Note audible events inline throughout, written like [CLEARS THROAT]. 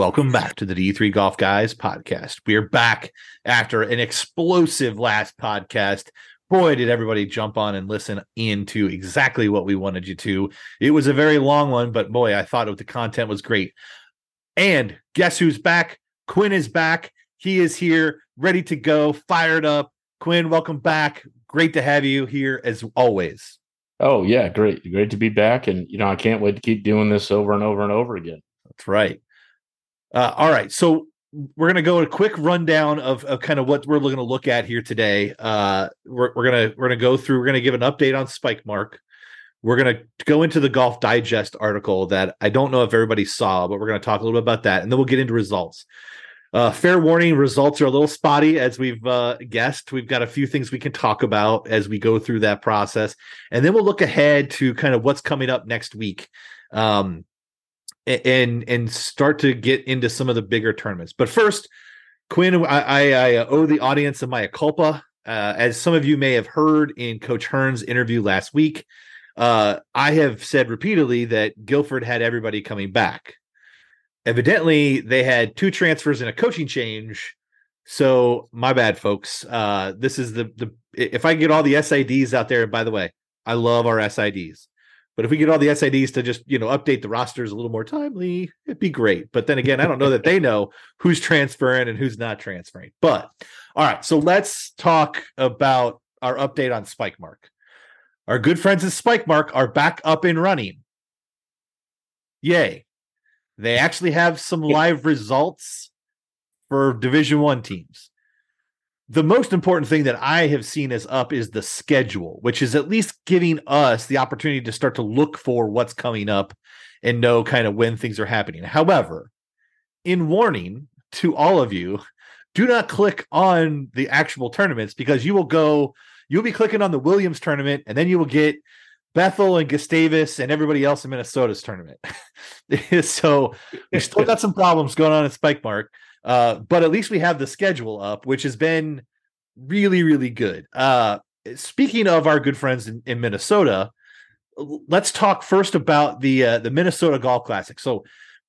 Welcome back to the D3 Golf Guys podcast. We are back after an explosive last podcast. Boy, did everybody jump on and listen into exactly what we wanted you to. It was a very long one, but boy, I thought the content was great. And guess who's back? Quinn is back. He is here, ready to go, fired up. Quinn, welcome back. Great to have you here as always. Oh, yeah, great. Great to be back. And, you know, I can't wait to keep doing this over and over and over again. That's right. Uh, all right. So we're going to go a quick rundown of, of kind of what we're going to look at here today. Uh, we're, we're going to, we're to go through, we're going to give an update on Spikemark. We're going to go into the Golf Digest article that I don't know if everybody saw, but we're going to talk a little bit about that. And then we'll get into results. Uh, fair warning, results are a little spotty as we've uh, guessed. We've got a few things we can talk about as we go through that process. And then we'll look ahead to kind of what's coming up next week. Um, and and start to get into some of the bigger tournaments. But first, Quinn, I, I, I owe the audience a mea culpa. Uh, as some of you may have heard in Coach Hearn's interview last week, uh, I have said repeatedly that Guilford had everybody coming back. Evidently, they had two transfers and a coaching change. So my bad, folks. Uh, this is the the if I get all the SIDs out there. By the way, I love our SIDs. But if we get all the SIDs to just, you know, update the rosters a little more timely, it'd be great. But then again, I don't know that they know [LAUGHS] who's transferring and who's not transferring. But all right, so let's talk about our update on Spikemark. Our good friends at Spikemark are back up and running. Yay. They actually have some live results for Division 1 teams the most important thing that I have seen as up is the schedule, which is at least giving us the opportunity to start to look for what's coming up and know kind of when things are happening. However, in warning to all of you, do not click on the actual tournaments because you will go, you'll be clicking on the Williams tournament and then you will get Bethel and Gustavus and everybody else in Minnesota's tournament. [LAUGHS] so we still got some problems going on at Spikemark. Uh, but at least we have the schedule up, which has been really, really good. Uh, speaking of our good friends in, in Minnesota, let's talk first about the uh, the Minnesota Golf Classic. So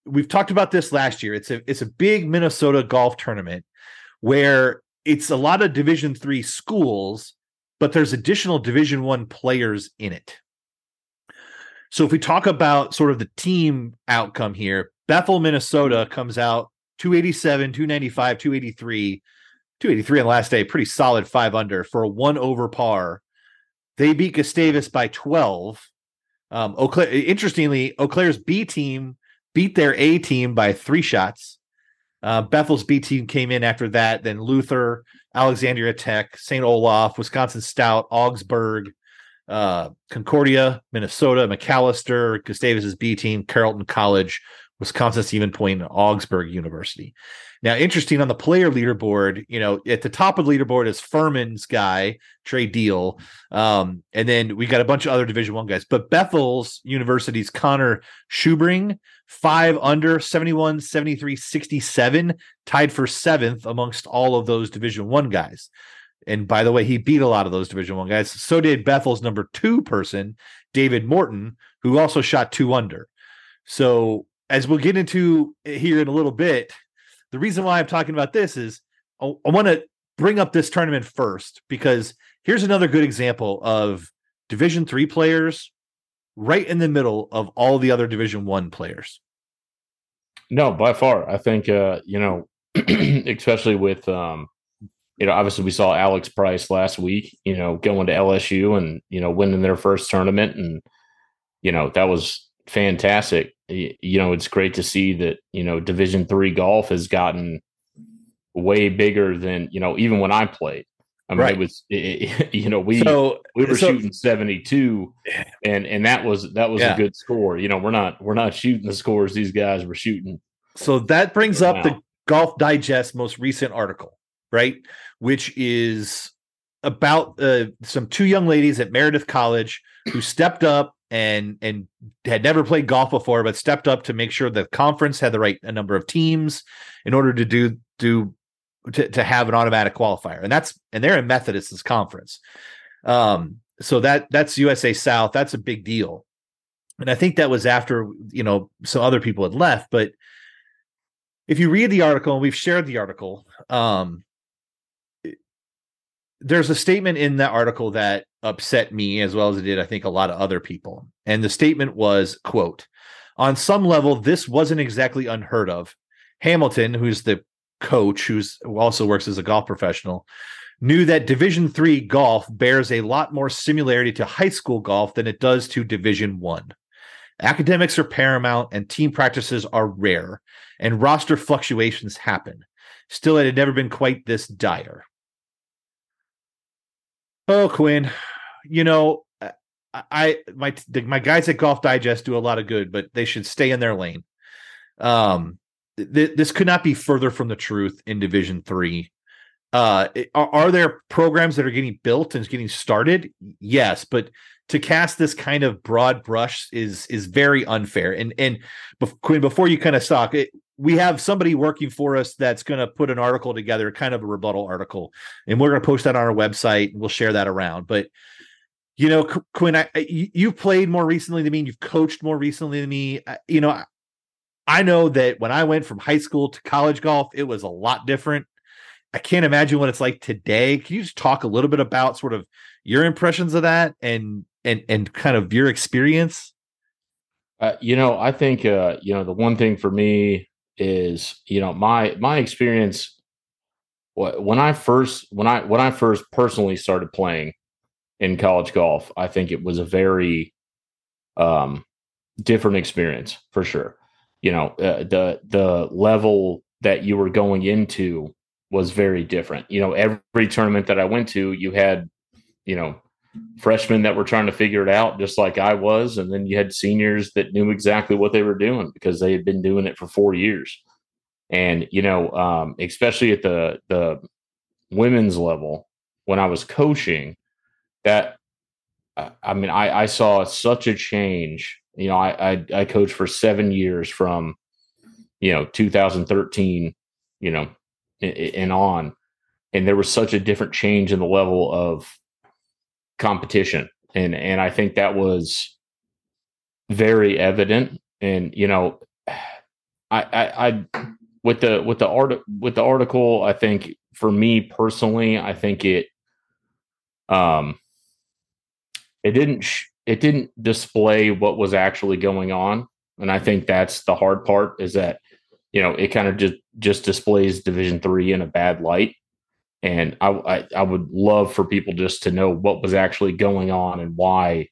we've talked about this last year. It's a it's a big Minnesota golf tournament where it's a lot of Division three schools, but there's additional Division one players in it. So if we talk about sort of the team outcome here, Bethel, Minnesota comes out 287, 295, 283, 283 on the last day, pretty solid five under for a one over par. They beat Gustavus by 12. Um, Eau Claire, interestingly, Eau Claire's B team beat their A team by three shots. Uh, Bethel's B team came in after that. Then Luther, Alexandria Tech, St. Olaf, Wisconsin Stout, Augsburg, uh, Concordia, Minnesota, Macalester, Gustavus's B team, Carleton College, Wisconsin Stevens Point, and Augsburg University. Now, interesting on the player leaderboard, you know, at the top of the leaderboard is Furman's guy, Trey Deal. Um, and then we got a bunch of other Division One guys. But Bethel's University's Connor Schubring, five under 71, 73, 67, tied for seventh amongst all of those Division One guys. And by the way, he beat a lot of those Division One guys. So did Bethel's number two person, David Morton, who also shot two under. So as we'll get into here in a little bit, the reason why I'm talking about this is I, I want to bring up this tournament first because here's another good example of Division three players right in the middle of all the other Division one players. No, by far. I think uh, you know, [CLEARS THROAT] especially with um, you know, obviously we saw Alex Price last week, you know, going to LSU and, you know, winning their first tournament. And, you know, that was fantastic. You know, it's great to see that you know Division three golf has gotten way bigger than you know even when I played. I mean, right. [LAUGHS] it was it, you know we so, we were so, shooting seventy two, and and that was that was yeah. a good score. You know, we're not we're not shooting the scores these guys were shooting. So that brings up now. the Golf Digest most recent article, right? Which is about uh, some two young ladies at Meredith College who stepped up and and had never played golf before, but stepped up to make sure the conference had the right number of teams in order to do do to, to have an automatic qualifier. And that's and they're in Methodist's conference. Um, so that that's USA South. That's a big deal. And I think that was after you know some other people had left, but if you read the article, and we've shared the article, um, there's a statement in that article that upset me as well as it did, I think, a lot of other people. And the statement was, quote, on some level, this wasn't exactly unheard of. Hamilton, who's the coach, who's who also works as a golf professional, knew that Division three golf bears a lot more similarity to high school golf than it does to Division one. Academics are paramount and team practices are rare, and roster fluctuations happen. Still, it had never been quite this dire. Oh, Quinn, you know, I my my guys at Golf Digest do a lot of good, but they should stay in their lane. Um, th- this could not be further from the truth in Division Three. Uh, are, are there programs that are getting built and getting started? Yes, but to cast this kind of broad brush is is very unfair. And and Quinn, before you kind of talk, it, we have somebody working for us that's going to put an article together, kind of a rebuttal article, and we're going to post that on our website. And we'll share that around. But you know, Quinn, I, you played more recently than me. and You've coached more recently than me. You know, I know that when I went from high school to college golf, it was a lot different. I can't imagine what it's like today. Can you just talk a little bit about sort of your impressions of that and and and kind of your experience? Uh, you know, I think uh, you know the one thing for me is you know my my experience when I first when I when I first personally started playing in college golf, I think it was a very um, different experience for sure. You know, uh, the the level that you were going into was very different. You know, every tournament that I went to, you had, you know, freshmen that were trying to figure it out just like I was, and then you had seniors that knew exactly what they were doing because they had been doing it for four years. And you know, um, especially at the the women's level, when I was coaching, that I mean, I, I saw such a change. You know, I, I I coached for seven years from, you know, 2013, you know, and on, and there was such a different change in the level of competition, and and I think that was very evident. And you know, I I, I with the with the art with the article, I think for me personally, I think it um it didn't sh- it didn't display what was actually going on. And i think that's the hard part is that you know it kind of just just displays division three in a bad light and I, I, I would love for people just to know what was actually going on and why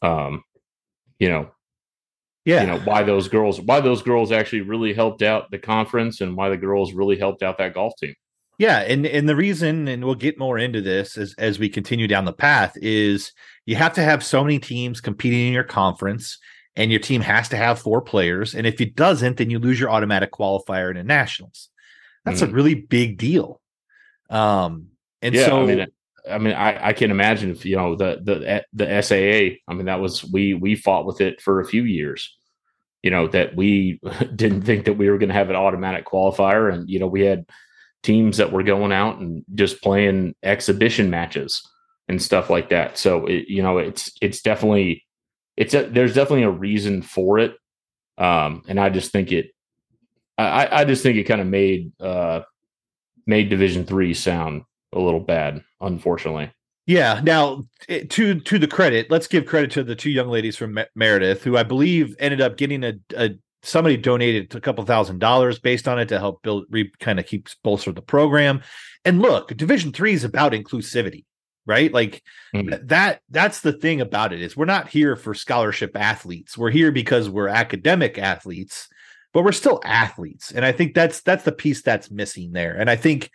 um you know yeah you know why those girls why those girls actually really helped out the conference and why the girls really helped out that golf team yeah, and and the reason, and we'll get more into this as as we continue down the path, is you have to have so many teams competing in your conference, and your team has to have four players. And if it doesn't, then you lose your automatic qualifier into nationals. That's mm. a really big deal. Um, and yeah, so I mean, I mean, I, I can imagine if you know the the the SAA. I mean, that was we we fought with it for a few years. You know that we [LAUGHS] didn't think that we were going to have an automatic qualifier, and you know we had teams that were going out and just playing exhibition matches and stuff like that. So it, you know, it's it's definitely it's a, there's definitely a reason for it, um, and I just think it, I I just think it kind of made uh made Division three sound a little bad, unfortunately. Yeah. Now, eh, to to the credit, let's give credit to the two young ladies from Meredith, who I believe ended up getting a, a somebody donated a couple thousand dollars based on it to help build re, kind of keep bolster the program and look division three is about inclusivity right like mm-hmm. that that's the thing about it is we're not here for scholarship athletes we're here because we're academic athletes but we're still athletes and i think that's that's the piece that's missing there and i think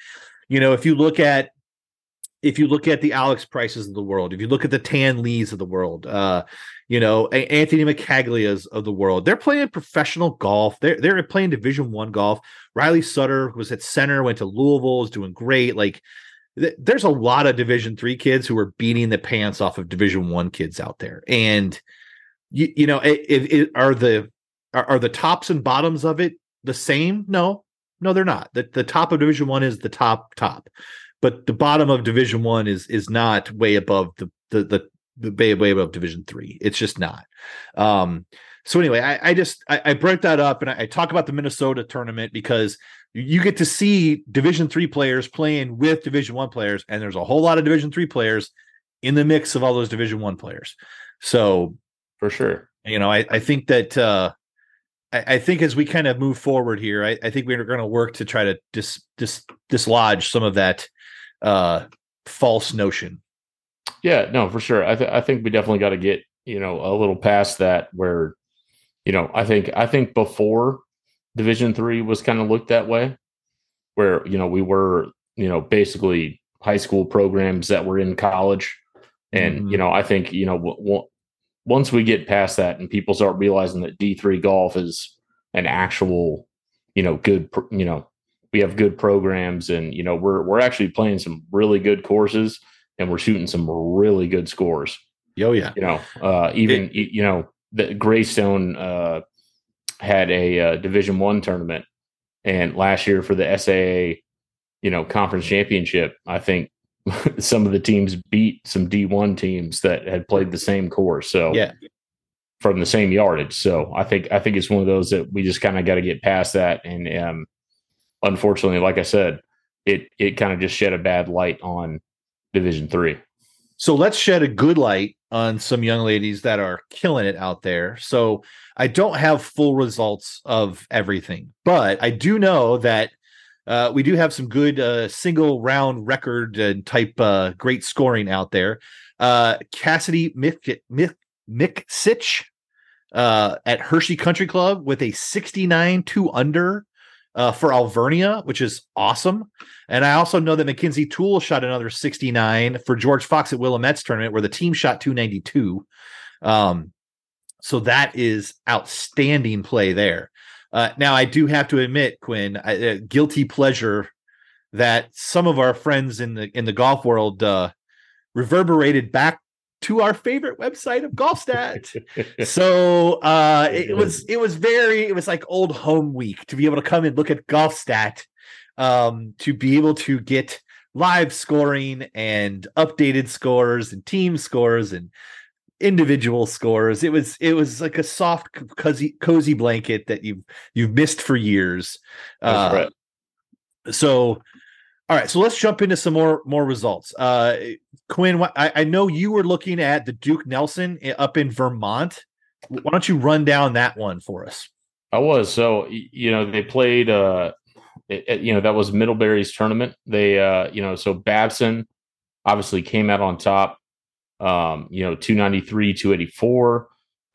you know if you look at if you look at the Alex Prices of the world, if you look at the Tan Lees of the world, uh, you know Anthony mccaglias of the world, they're playing professional golf. They're they're playing Division One golf. Riley Sutter was at Centre, went to Louisville, is doing great. Like th- there's a lot of Division Three kids who are beating the pants off of Division One kids out there, and you you know it, it, it, are the are, are the tops and bottoms of it the same? No, no, they're not. The the top of Division One is the top top but the bottom of Division One is is not way above the the the, the way way above Division Three. It's just not. Um, so anyway, I, I just I, I brought that up and I, I talk about the Minnesota tournament because you get to see Division three players playing with Division one players, and there's a whole lot of Division three players in the mix of all those Division one players. So for sure, you know, I, I think that uh, I, I think as we kind of move forward here, I, I think we're going to work to try to dis, dis, dislodge some of that uh, false notion. Yeah, no, for sure. I, th- I think we definitely got to get you know a little past that where you know I think I think before Division three was kind of looked that way, where you know we were you know basically high school programs that were in college, and mm-hmm. you know I think you know w- w- once we get past that and people start realizing that D three golf is an actual you know good you know we have good programs and you know we're we're actually playing some really good courses and we're shooting some really good scores. Oh yeah, you know, uh, even it, you know the Greystone uh, had a uh, Division One tournament, and last year for the SAA, you know, conference championship, I think [LAUGHS] some of the teams beat some D1 teams that had played the same course. So yeah, from the same yardage. So I think I think it's one of those that we just kind of got to get past that. And um, unfortunately, like I said, it it kind of just shed a bad light on Division Three. So let's shed a good light on some young ladies that are killing it out there. So I don't have full results of everything, but I do know that uh, we do have some good uh, single round record uh, type uh, great scoring out there. Uh, Cassidy Mick, Mick, Mick uh, at Hershey Country Club with a 69 2 under uh, for Alvernia, which is awesome. And I also know that Mackenzie Toole shot another 69 for George Fox at Willamette's tournament, where the team shot 292. Um, so that is outstanding play there. Uh, now, I do have to admit, Quinn, I, uh, guilty pleasure that some of our friends in the in the golf world uh, reverberated back to our favorite website of Golfstat. so uh, [LAUGHS] it was it was very it was like old home week to be able to come and look at Golfstat, um, to be able to get live scoring and updated scores and team scores and individual scores. It was it was like a soft cozy cozy blanket that you've you've missed for years. Uh, right. So all right, so let's jump into some more more results. Uh, Quinn, I, I know you were looking at the Duke Nelson eh, up in Vermont. Why don't you run down that one for us? I was so you know they played. Uh, it, it, you know that was Middlebury's tournament. They uh, you know so Babson obviously came out on top. Um, you know, two ninety three, two eighty four.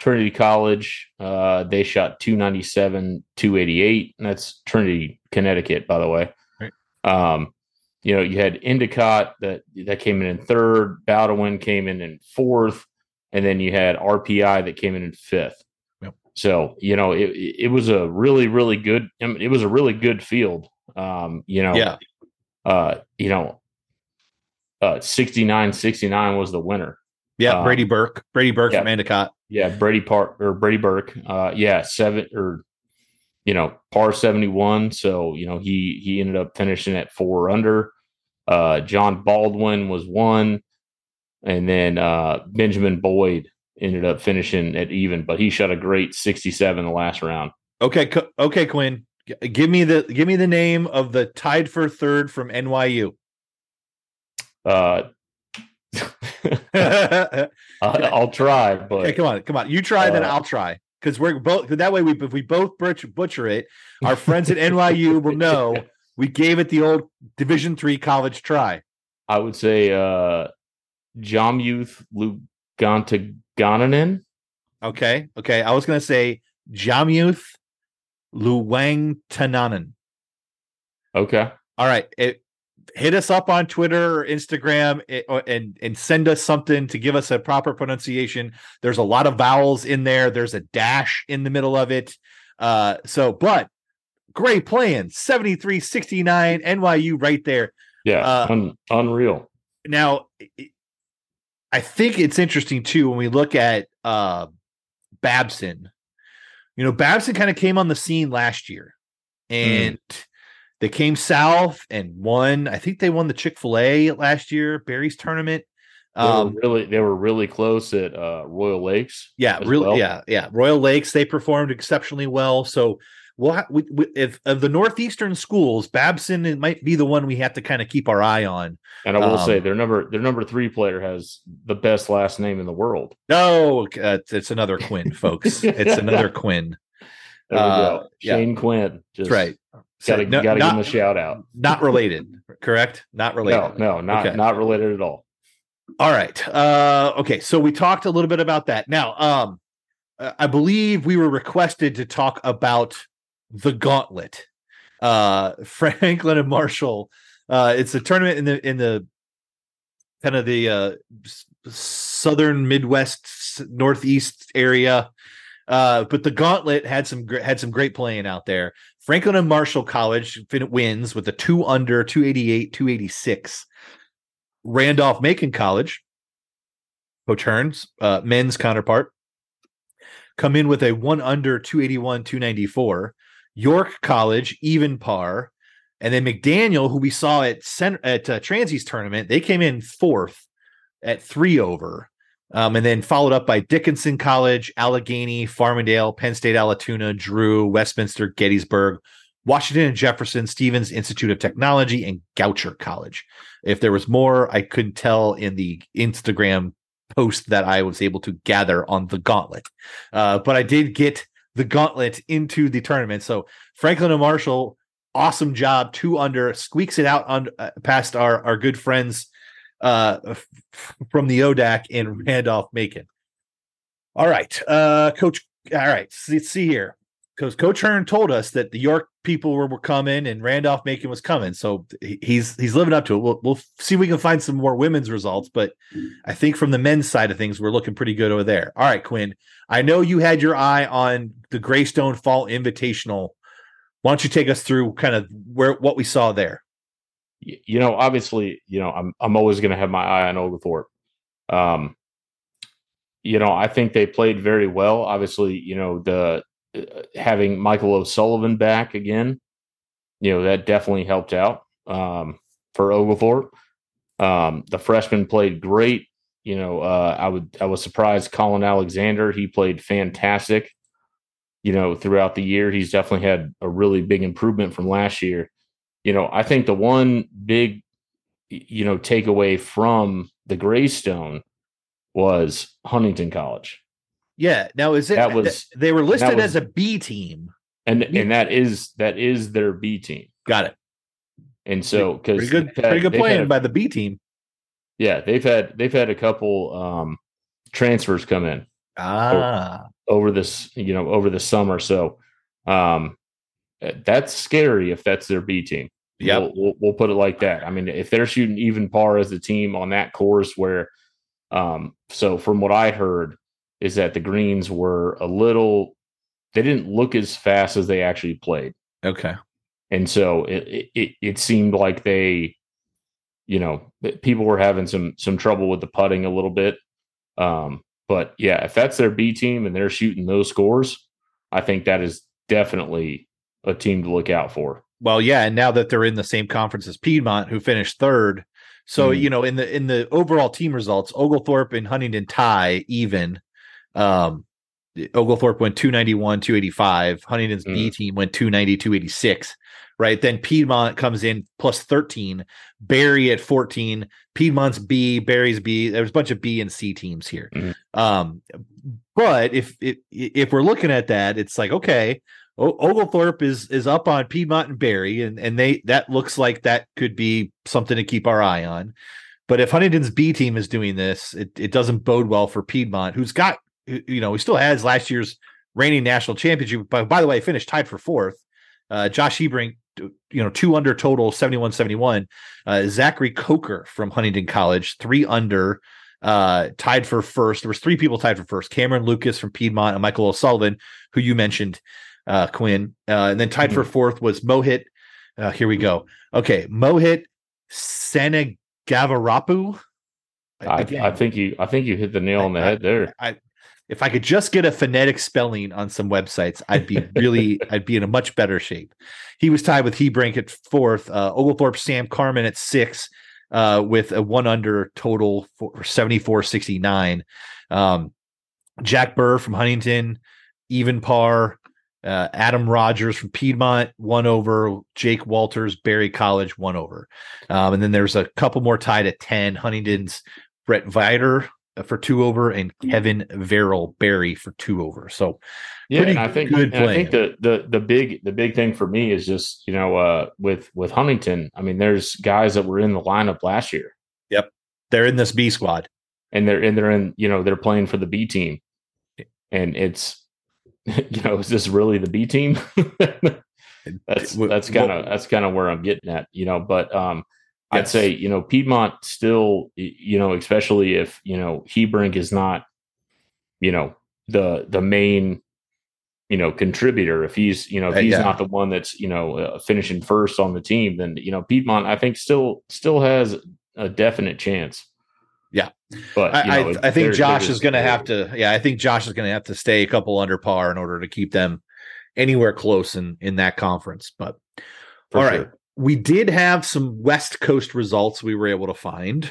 Trinity College, uh, they shot 297, 288. And that's Trinity, Connecticut, by the way. Right. Um, you know, you had Endicott that that came in in third, Bowdoin came in in fourth, and then you had RPI that came in in fifth. Yep. So you know, it it was a really really good. I mean, it was a really good field. Um, you know, yeah. Uh, you know, uh, 69 69 was the winner. Yeah, um, Brady Burke, Brady Burke yeah, from Endicott. Yeah, Brady Park or Brady Burke. Uh, yeah, seven or you know, par 71. So, you know, he he ended up finishing at four under. Uh, John Baldwin was one. And then uh, Benjamin Boyd ended up finishing at even, but he shot a great 67 the last round. Okay, okay, Quinn. give me the give me the name of the tied for third from NYU. Uh [LAUGHS] I'll try, but okay, come on, come on. You try, uh, then I'll try because we're both that way we if we both butcher, butcher it, our friends at [LAUGHS] NYU will know we gave it the old Division three college try. I would say uh Jamyuth Lugantagananen. Okay, okay. I was gonna say Jamyuth Luwang Tananen. Okay. All right. It, hit us up on Twitter or Instagram eh, and and send us something to give us a proper pronunciation. There's a lot of vowels in there. There's a dash in the middle of it. Uh, so, but great playing 73 69 NYU right there. Yeah, uh, un- unreal. Now, I think it's interesting too when we look at uh, Babson. You know, Babson kind of came on the scene last year, hmm. and mm they came south and won. I think they won the Chick Fil A last year, Barry's tournament. They were Um, really, they were really close at uh, Royal Lakes. yeah, really, well. yeah, yeah. Royal Lakes they performed exceptionally well. So we'll ha- we, we, if of the northeastern schools, Babson it might be the one we have to kind of keep our eye on. And I will say Um, their number, their number three player has the best last name in the world. No, uh, it's another Quinn, folks. [LAUGHS] It's another Quinn. There we Uh, go. yeah. Shane Quinn. Just That's right. So, Gotta, no- give him a shout out. not related, correct? Not related. No, no, not Okay. not related at all. All right. Uh okay, so we talked a little bit about that. Now, um uh, I believe we were requested to talk about the gauntlet. Uh [LAUGHS] Franklin and Marshall. Uh it's a tournament in the in the kind of the uh southern Midwest northeast area. Uh but the gauntlet had some had some great playing out there. Franklin and Marshall College wins with a 2 under 288 286. Randolph Macon College, Coach uh, men's counterpart, come in with a one under 281, 294. York College, even par. And then McDaniel, who we saw at at uh, Transy's tournament, they came in fourth at three over. Um, and then followed up by Dickinson College, Allegheny, Farmingdale, Penn State, Altoona, Drew, Westminster, Gettysburg, Washington and Jefferson, Stevens Institute of Technology, and Goucher College. If there was more, I couldn't tell in the Instagram post that I was able to gather on the gauntlet. Uh, but I did get the gauntlet into the tournament. So Franklin and Marshall, awesome job, two under, squeaks it out on uh, past our our good friends uh, from the ODAC in Randolph Macon. All right, uh, Coach. All right, let's see here because Coach Hearn told us that the York people were, were coming and Randolph Macon was coming, so he's he's living up to it. We'll we'll see if we can find some more women's results, but I think from the men's side of things, we're looking pretty good over there. All right, Quinn. I know you had your eye on the Greystone Fall Invitational. Why don't you take us through kind of where what we saw there? You know, obviously, you know, I'm I'm always going to have my eye on Oglethorpe. Um, you know, I think they played very well. Obviously, you know, the uh, having Michael O'Sullivan back again, you know, that definitely helped out um, for Oglethorpe. Um, the freshman played great. You know, uh, I would I was surprised Colin Alexander. He played fantastic. You know, throughout the year, he's definitely had a really big improvement from last year. You know, I think the one big, you know, takeaway from the Greystone was Huntington College. Yeah. Now is it That was- they were listed was- as a B team? and and that is that is their B team. Got it. And so because Pretty good, pretty good playing by the B team. yeah, they've had they've had a couple um transfers come in Ah, over this you know over the summer. So um that's scary if that's their B team. yeah. We'll, we'll, we'll put it like that. I mean, if they're shooting even par as a team on that course, where, um, so from what I heard, is that the greens were a little, they didn't look as fast as they actually played, Okay. and so it it, it seemed like they, you know, people were having some some trouble with the putting a little bit. Um, but yeah, if that's their B team and they're shooting those scores, I think that is definitely a team to look out for. Well, yeah, and now that they're in the same conference as Piedmont, who finished third, so Mhm. you know in the in the overall team results, Oglethorpe and Huntington tie even. Um, Oglethorpe went 291, 285. Huntington's B team went 290, 286. Right. Then Piedmont comes in plus 13, Barry at 14, Piedmont's B, Barry's B. There's a bunch of B and C teams here. Mhm. Um, but if, if if we're looking at that, it's like, okay, o- Oglethorpe is is up on Piedmont and Barry, and and they that looks like that could be something to keep our eye on. But if Huntington's B team is doing this, it, it doesn't bode well for Piedmont, who's got you know, he still has last year's reigning national championship. But by the way, finished tied for fourth. Uh, Josh Hebrink, you know, two under total, 71 71. Uh, Zachary Coker from Huntington College, three under, uh, tied for first. There was three people tied for first Cameron Lucas from Piedmont and Michael O'Sullivan, who you mentioned, uh, Quinn. Uh, and then tied for fourth was Mohit. Uh, here we go. Okay. Mohit Senegavarapu. I, I think you I think you hit the nail on the I- head there. I if I could just get a phonetic spelling on some websites, I'd be really [LAUGHS] I'd be in a much better shape. He was tied with Hebrink at fourth, uh, Oglethorpe Sam Carmen at six, uh, with a one under total for 74 69. Um, Jack Burr from Huntington, even par. Uh, Adam Rogers from Piedmont, one over. Jake Walters, Barry College, one over. Um, and then there's a couple more tied at 10. Huntington's Brett Viter for two over and Kevin Verrill Barry for two over. So yeah, and I think good I think the the the big the big thing for me is just you know uh, with with Huntington. I mean, there's guys that were in the lineup last year. Yep, they're in this B squad, and they're and they're in you know they're playing for the B team, and it's you know is this really the B team? that's that's kind of that's kind of where I'm getting at, you know. But um, yes. I'd say you know Piedmont still you know especially if you know Hebrink is not you know the the main you know contributor if he's you know if uh, he's yeah. not the one that's you know uh, finishing first on the team then you know Piedmont I think still still has a definite chance. Yeah, but I, know, I, I, think Josh is going to have to. Yeah, I think Josh is going to have to stay a couple under par in order to keep them anywhere close in in that conference. But For all sure. right, we did have some West Coast results we were able to find.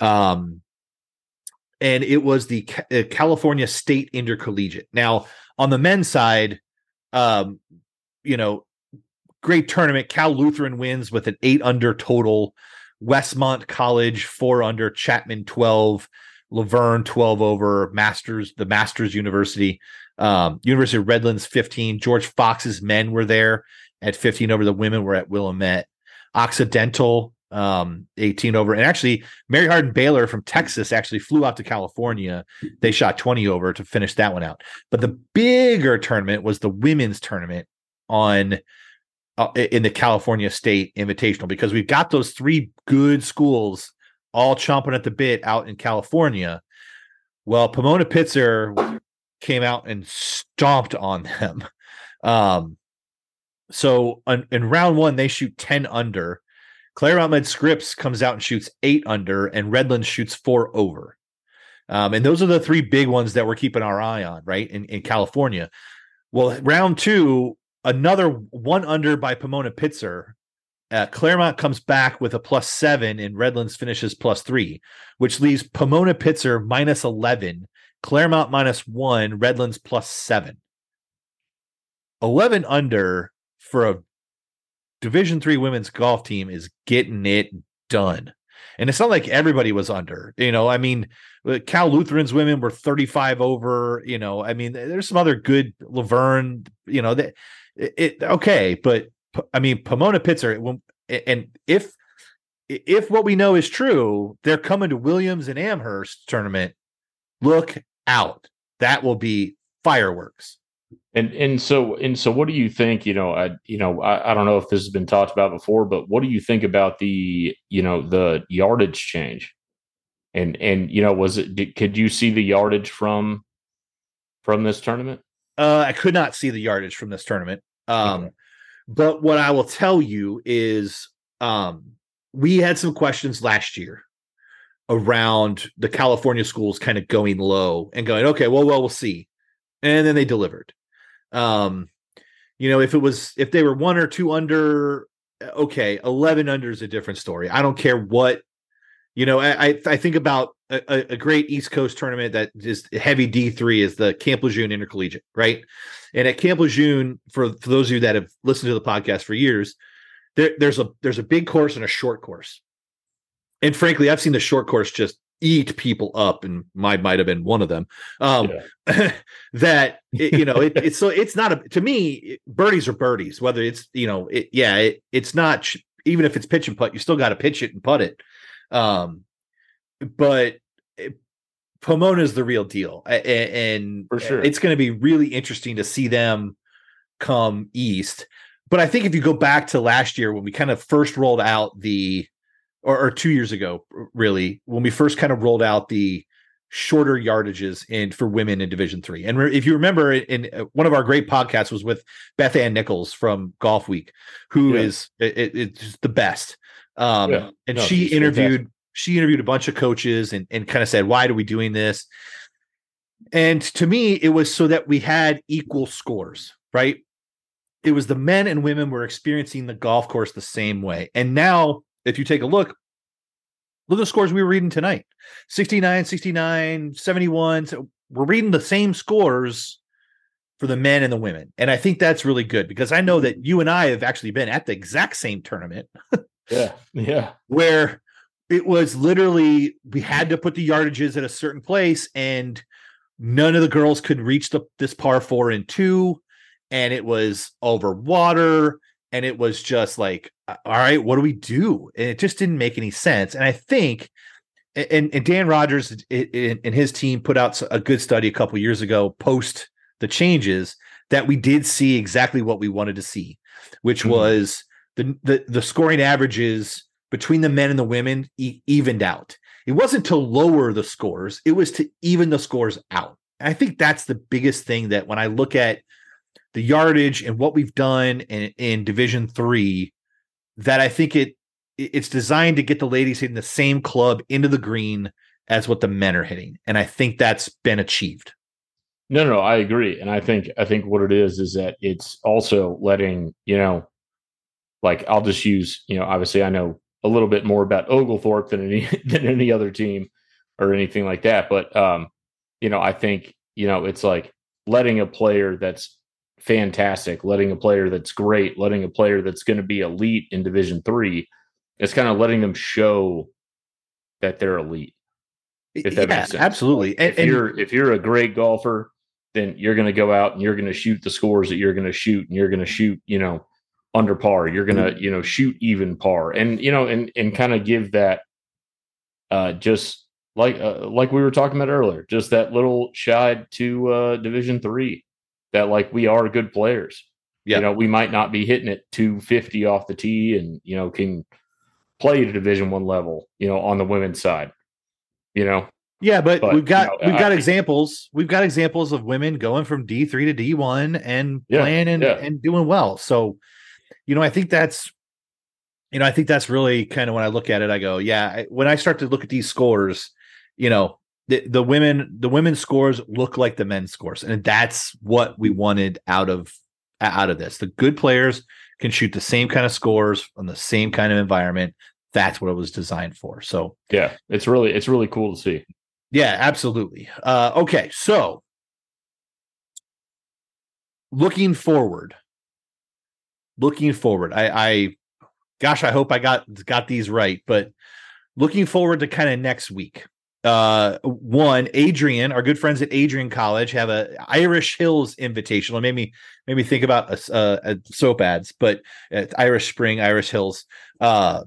Um, and it was the uh, California State Intercollegiate. Now, on the men's side, um, you know, great tournament. Cal Lutheran wins with an eight under total. Westmont College four under. Chapman twelve. La Verne twelve over. Masters the Masters University. Um, University of Redlands fifteen. George Fox's men were there at fifteen over. The women were at Willamette. Occidental um 18 over and actually mary hardin baylor from texas actually flew out to california they shot 20 over to finish that one out but the bigger tournament was the women's tournament on in the california state invitational because we've got those three good schools all chomping at the bit out in california well pomona pitzer came out and stomped on them [LAUGHS] um so in, in round one they shoot 10 under Claremont Mudd Scripps comes out and shoots eight under, and Redlands shoots four over. Um, and those are the three big ones that we're keeping our eye on, right? In, in California. Well, round two, another one under by Pomona Pitzer. Uh, Claremont comes back with a plus seven, and Redlands finishes plus three, which leaves Pomona Pitzer minus 11, Claremont minus one, Redlands plus seven. 11 under for a Division three women's golf team is getting it done. And it's not like everybody was under, you know. I mean, uh, Cal Lutheran's women were 35 over, you know. I mean, there's some other good La Verne, you know, that it, it okay, but I mean, Pomona Pitzer, and if if what we know is true, they're coming to Williams and Amherst tournament. Look out. That will be fireworks. And and so and so, what do you think? You know, I you know, I, I don't know if this has been talked about before, but what do you think about the you know the yardage change? And and you know, was it? Did, could you see the yardage from from this tournament? Uh, I could not see the yardage from this tournament. Um, okay. but what I will tell you is, um, we had some questions last year around the California schools kind of going low and going, okay, well, well, we'll see, and then they delivered. Um, you know, if it was if they were one or two under, okay, eleven under is a different story. I don't care what. You know, I I think about a, a great East Coast tournament that is heavy D three is the Camp Lejeune Intercollegiate, right? And at Camp Lejeune, for for those of you that have listened to the podcast for years, there, there's a there's a big course and a short course. And frankly, I've seen the short course just eat people up and my might have been one of them um yeah. [LAUGHS] that it, you know it, it's [LAUGHS] so it's not a to me birdies are birdies whether it's you know it, yeah it, it's not even if it's pitch and putt you still got to pitch it and putt it um but pomona is the real deal and for sure it's going to be really interesting to see them come east but i think if you go back to last year when we kind of first rolled out the or, or two years ago, really, when we first kind of rolled out the shorter yardages in for women in division three and re- if you remember in, in, uh, one of our great podcasts was with beth ann nichols from golf week who yeah. is it, it's the best um yeah. and no, she interviewed fantastic. She interviewed a bunch of coaches and, and kind of said why are we doing this and to me it was so that we had equal scores right it was the men and women were experiencing the golf course the same way and now if you take a look, Look at the scores we were reading tonight 69, 69, 71. So we're reading the same scores for the men and the women. And I think that's really good because I know mm-hmm. that you and I have actually been at the exact same tournament. [LAUGHS] yeah. Yeah. Where it was literally we had to put the yardages at a certain place and none of the girls could reach the this par four and two and it was over water and it was just like all right what do we do and it just didn't make any sense and i think and, and dan rogers and his team put out a good study a couple years ago post the changes that we did see exactly what we wanted to see which mm-hmm. was the, the the scoring averages between the men and the women e- evened out. It wasn't to lower the scores it was to even the scores out. And i think that's the biggest thing that when i look at the yardage and what we've done in, in division three that i think it it's designed to get the ladies hitting the same club into the green as what the men are hitting and i think that's been achieved. No no i agree and i think i think what it is is that it's also letting you know like i'll just use you know obviously i know a little bit more about oglethorpe than any [LAUGHS] than any other team or anything like that but um you know i think you know it's like letting a player that's fantastic, letting a player that's great, letting a player that's going to be elite in Division Three, it's kind of letting them show that they're elite. If that yeah, makes sense. Absolutely. and, if and, you're if you're a great golfer, then you're going to go out and you're going to shoot the scores that you're going to shoot, and you're going to shoot, you know, under par. You're to, mm-hmm. you know, shoot even par, and you know, and and kind of give that, uh, just like uh, like we were talking about earlier, just that little shide to uh, Division Three that like we are good players. Yeah. You know, we might not be hitting it 250 off the tee and, you know, can play at a division one level, you know, on the women's side. You know? Yeah, but, but we've got you know, we've got I, examples. We've got examples of women going from D three to D one and yeah, playing and, yeah. and doing well. So, you know, I think that's you know, I think that's really kind of when I look at it, I go, yeah, I, when I start to look at these scores, you know, the, the women the women's scores look like the men's scores and that's what we wanted out of out of this. The good players can shoot the same kind of scores on the same kind of environment. That's what it was designed for so yeah it's really it's really cool to see. Yeah absolutely. Uh okay so looking forward looking forward. I i gosh i hope i got got these right but looking forward to kind of next week. Uh one adrian our good friends at adrian college have a irish hills invitational. It made me made me think about a, a, a soap ads but irish spring irish hills. Uh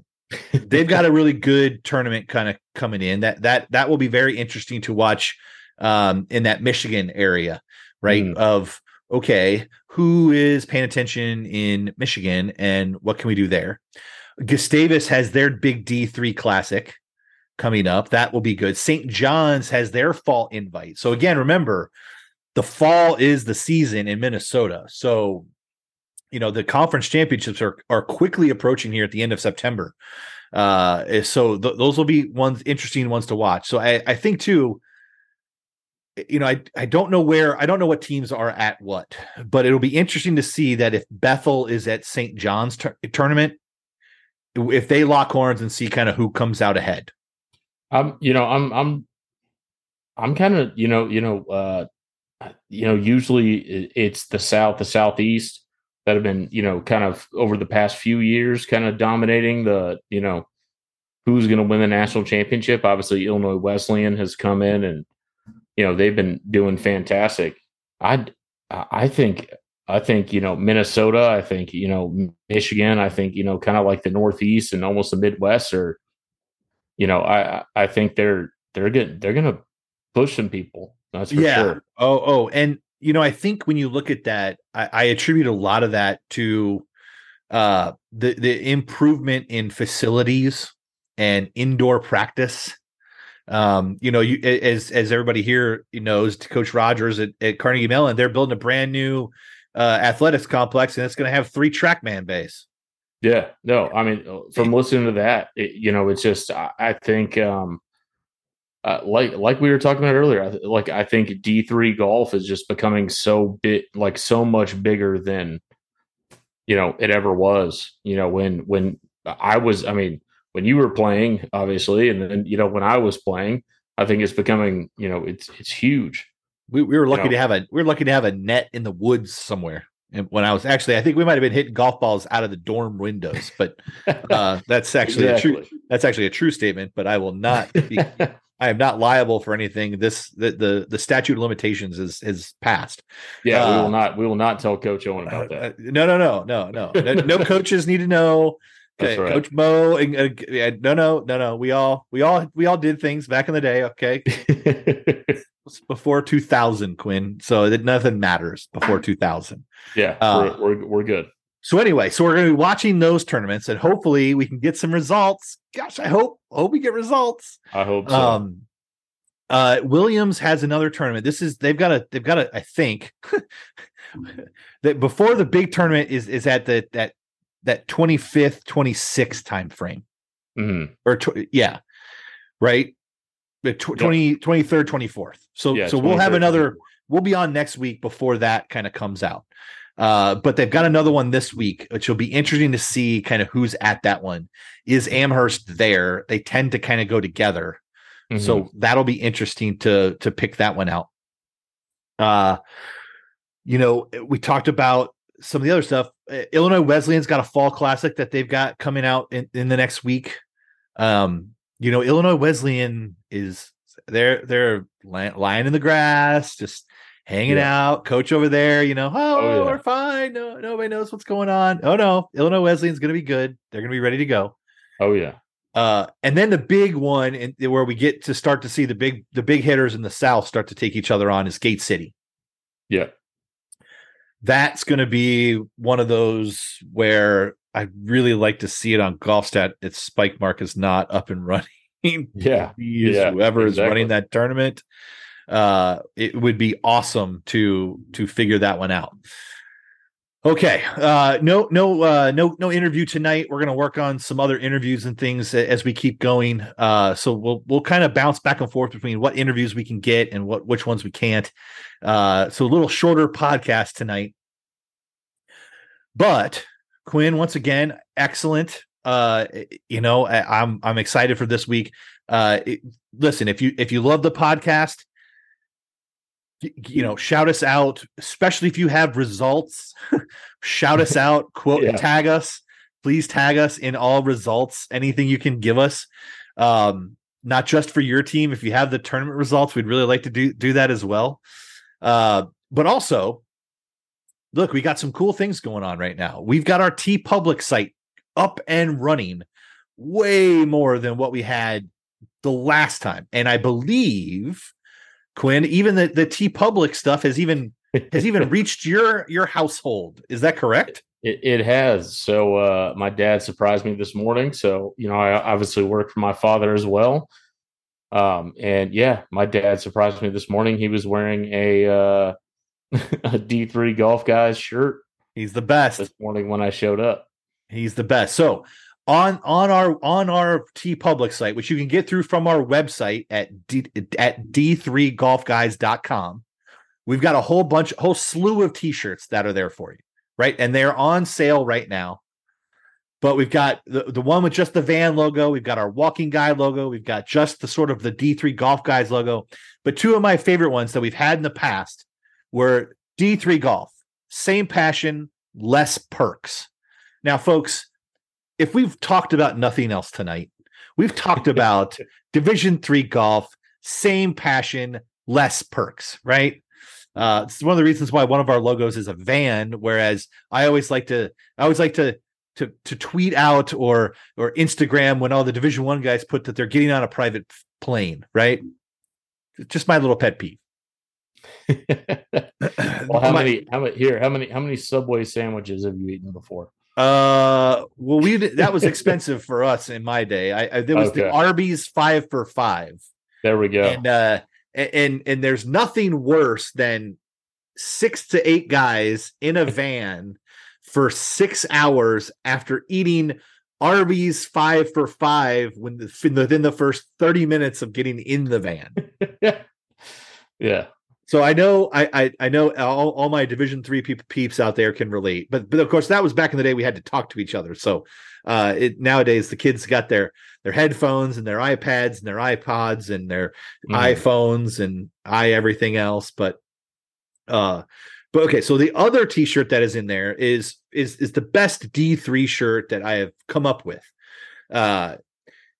they've got a really good tournament kind of coming in. That that that will be very interesting to watch um in that michigan area right mm. of okay who is paying attention in michigan and what can we do there gustavus has their big d3 classic coming up. That will be good. St. John's has their fall invite. So again, remember, the fall is the season in Minnesota. So, you know, the conference championships are are quickly approaching here at the end of September. Uh, so th- those will be ones interesting ones to watch. So I, I think too, you know, I I don't know where I don't know what teams are at what, but it'll be interesting to see that if Bethel is at St. John's tournament, if they lock horns and see kind of who comes out ahead. I'm, you know, I'm, I'm, I'm kind of, you know, you know, uh, you know, usually it's the South, the Southeast that have been, you know, kind of over the past few years, kind of dominating the, you know, who's going to win the national championship. Obviously, Illinois Wesleyan has come in and, you know, they've been doing fantastic. I, I think, I think, you know, Minnesota, I think, you know, Michigan, I think, you know, kind of like the Northeast and almost the Midwest are, you know, I I think they're they're good. They're gonna push some people. That's for yeah. Sure. Oh, oh, and you know, I think when you look at that, I, I attribute a lot of that to uh the the improvement in facilities and indoor practice. Um, you know, you as as everybody here knows, Coach Rogers at, at Carnegie Mellon, they're building a brand new uh, athletics complex, and it's going to have three TrackMan bays. Yeah, no, I mean, uh, from listening to that, it, you know, it's just I, I think, um, uh, like like we were talking about earlier, like I think D three golf is just becoming so bit like so much bigger than you know it ever was. You know, when when I was, I mean, when you were playing, obviously, and then you know when I was playing. I think it's becoming, you know, it's it's huge. We, we were lucky You know. to have a we were lucky to have a net in the woods somewhere. And when I was actually, I think we might have been hitting golf balls out of the dorm windows, but [LAUGHS] uh, that's actually a true that's actually a true statement. But I will not be, [LAUGHS] I am not liable for anything. This the the, the statute of limitations is is passed. yeah, we Uh, will not. We will not tell Coach Owen about Uh, that. uh, no, no, no, no, no, no, no [LAUGHS] coaches need to know. Okay, right. Coach Mo. And, uh, yeah, no, no, no, no. We all, we all, we all did things back in the day. Okay, [LAUGHS] before two thousand, Quinn. So that nothing matters before two thousand. yeah, Uh, we're, we're we're good. So anyway, so we're going to be watching those tournaments, and hopefully we can get some results. Gosh, I hope, hope we get results. I hope so. Um, uh, Williams has another tournament. This is they've got a they've got a I think [LAUGHS] that before the big tournament is is at the that that 25th 26th time frame Mhm. or tw- yeah. Right? The tw- 20 23rd 24th so Yeah, so we'll have 23rd, another we'll be on next week before that kind of comes out. Uh but they've got another one this week which will be interesting to see kind of who's at that one. Is amherst there? They tend to kind of go together. Mhm. so that'll be interesting to to pick that one out. Uh you know we talked about some of the other stuff Uh, illinois wesleyan's got a fall classic that they've got coming out in, in the next week. Um you know illinois wesleyan is they're they're lying in the grass just hanging Yeah. out. Coach over there you know oh, Oh, yeah. we're fine. No nobody knows what's going on. Oh no illinois wesleyan's gonna be good. They're gonna be ready to go. Oh yeah, uh, and then the big one, and where we get to start to see the big the big hitters in the South start to take each other on is Gate City. yeah, That's going to be one of those where I really like to see it on GolfStat. Its Spikemark is not up and [LAUGHS] running. yeah, Yeah, whoever is running that tournament, uh, it would be awesome to to figure that one out. Okay, uh, no, no, uh, no, no interview tonight. We're gonna work on some other interviews and things as we keep going. Uh, so we'll we'll kind of bounce back and forth between what interviews we can get and what which ones we can't. Uh, so a little shorter podcast tonight. But Quinn, once again, excellent. Uh, you know, I, I'm I'm excited for this week. Uh, it- listen, if you if you love the podcast, you know, shout us out, especially if you have results. [LAUGHS] shout us [LAUGHS] out, quote, Yeah. tag us, please tag us in all results. Anything you can give us, um, not just for your team. If you have the tournament results, we'd really like to do do that as well. Uh, but also, look, we got some cool things going on right now. We've got our TeePublic site up and running way more than what we had the last time. And I believe Quinn, even the, the TeePublic stuff has even has even [LAUGHS] reached your your household. Is that correct? It, it has. So uh, my dad surprised me this morning. So you know, I obviously work for my father as well. Um, and yeah, my dad surprised me this morning. He was wearing a uh, [LAUGHS] a D three golf guys shirt He's the best. this morning when I showed up. He's the best. So on on our on our TeePublic site, which you can get through from our website at d at d3golfguys.com, we've got a whole bunch, whole slew of t-shirts that are there for you, right? And they're on sale right now. But we've got the, the one with just the van logo, we've got our walking guy logo, we've got just the sort of the D3 golf guys logo. But two of my favorite ones that we've had in the past were D3 golf, same passion, less perks. Now, folks, if we've talked about nothing else tonight, we've talked about [LAUGHS] Division Three golf, same passion, less perks, right? Uh, it's one of the reasons why one of our logos is a van, whereas I always like to, I always like to to to tweet out or or Instagram when all the Division One guys put that they're getting on a private plane, right? Just my little pet peeve. [LAUGHS] well, how My- many? How many? Here, how many? How many Subway sandwiches have you eaten before? Uh, well, we that was [LAUGHS] expensive for us in my day. I, I there was the Arby's five for five, There we go. and uh, and and there's nothing worse than six to eight guys in a [LAUGHS] van for six hours after eating Arby's five for five when the within the first thirty minutes of getting in the van. [LAUGHS] yeah, So I know I I, I know all, all my Division three people peeps out there can relate, but but of course that was back in the day we had to talk to each other. So uh, it nowadays the kids got their their headphones and their iPads and their iPods and their mm. iPhones and i everything else. But uh, but okay, so the other T-shirt that is in there is is is the best D three shirt that I have come up with. Uh,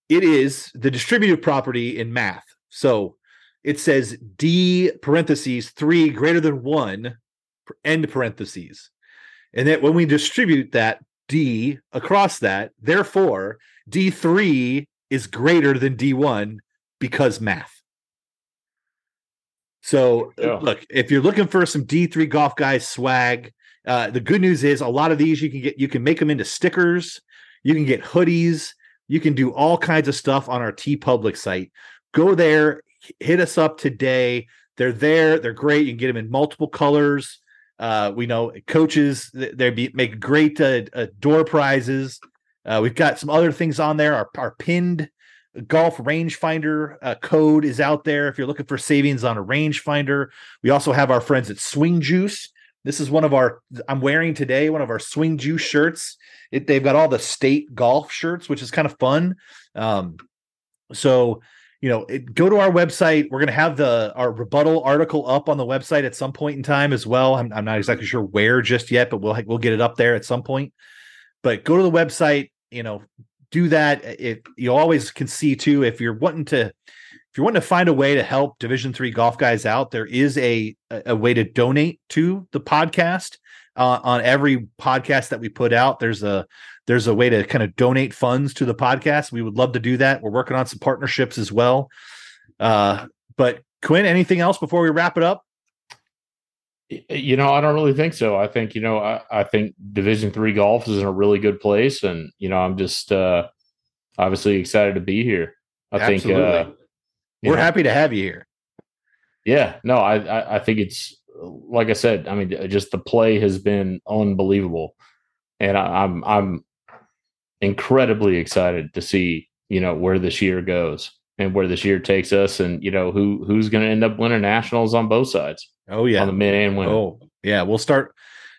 it is the distributive property in math. So it says D parentheses three greater than one end parentheses. And that when we distribute that D across that, therefore D3 is greater than D1 because math. So yeah. look, if you're looking for some D3 golf guys swag, uh, the good news is a lot of these you can get you can make them into stickers, you can get hoodies, you can do all kinds of stuff on our TeePublic site. Go there, hit us up today. They're there. They're great. You can get them in multiple colors. Uh, we know coaches they be, make great uh, uh, door prizes. Uh, we've got some other things on there. Our, our pinned golf rangefinder uh, code is out there if you're looking for savings on a rangefinder. We also have our friends at Swing Juice. This is one of our I'm wearing today one of our Swing Juice shirts. It, they've got all the state golf shirts, which is kind of fun. Um, so you know, it, go to our website. We're going to have the our rebuttal article up on the website at some point in time as well. I'm, I'm not exactly mm-hmm. sure where just yet, but we'll we'll get it up there at some point. But go to the website. You know, do that. It you always can see too if you're wanting to if you're wanting to find a way to help Division three golf guys out. There is a a way to donate to the podcast. Uh, on every podcast that we put out, there's a there's a way to kind of donate funds to the podcast. We would love to do that. We're working on some partnerships as well. Uh, but Quinn, anything else before we wrap it up? You know, I don't really think so. I think you know, I, I think Division three golf is in a really good place, and you know, I'm just uh, obviously excited to be here. I Absolutely. think uh, we're know, happy to have you here. Yeah, no, I, I I think it's like I said. I mean, just the play has been unbelievable, and I, I'm I'm incredibly excited to see you know where this year goes and where this year takes us, and you know who who's going to end up winning nationals on both sides. Oh yeah, on the men and women. Oh yeah, we'll start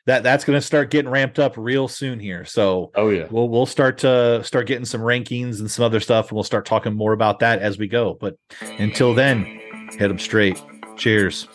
that. That's going to start getting ramped up real soon here. So oh yeah, we'll we'll start to start getting some rankings and some other stuff, and we'll start talking more about that as we go. But until then, head them straight. Cheers.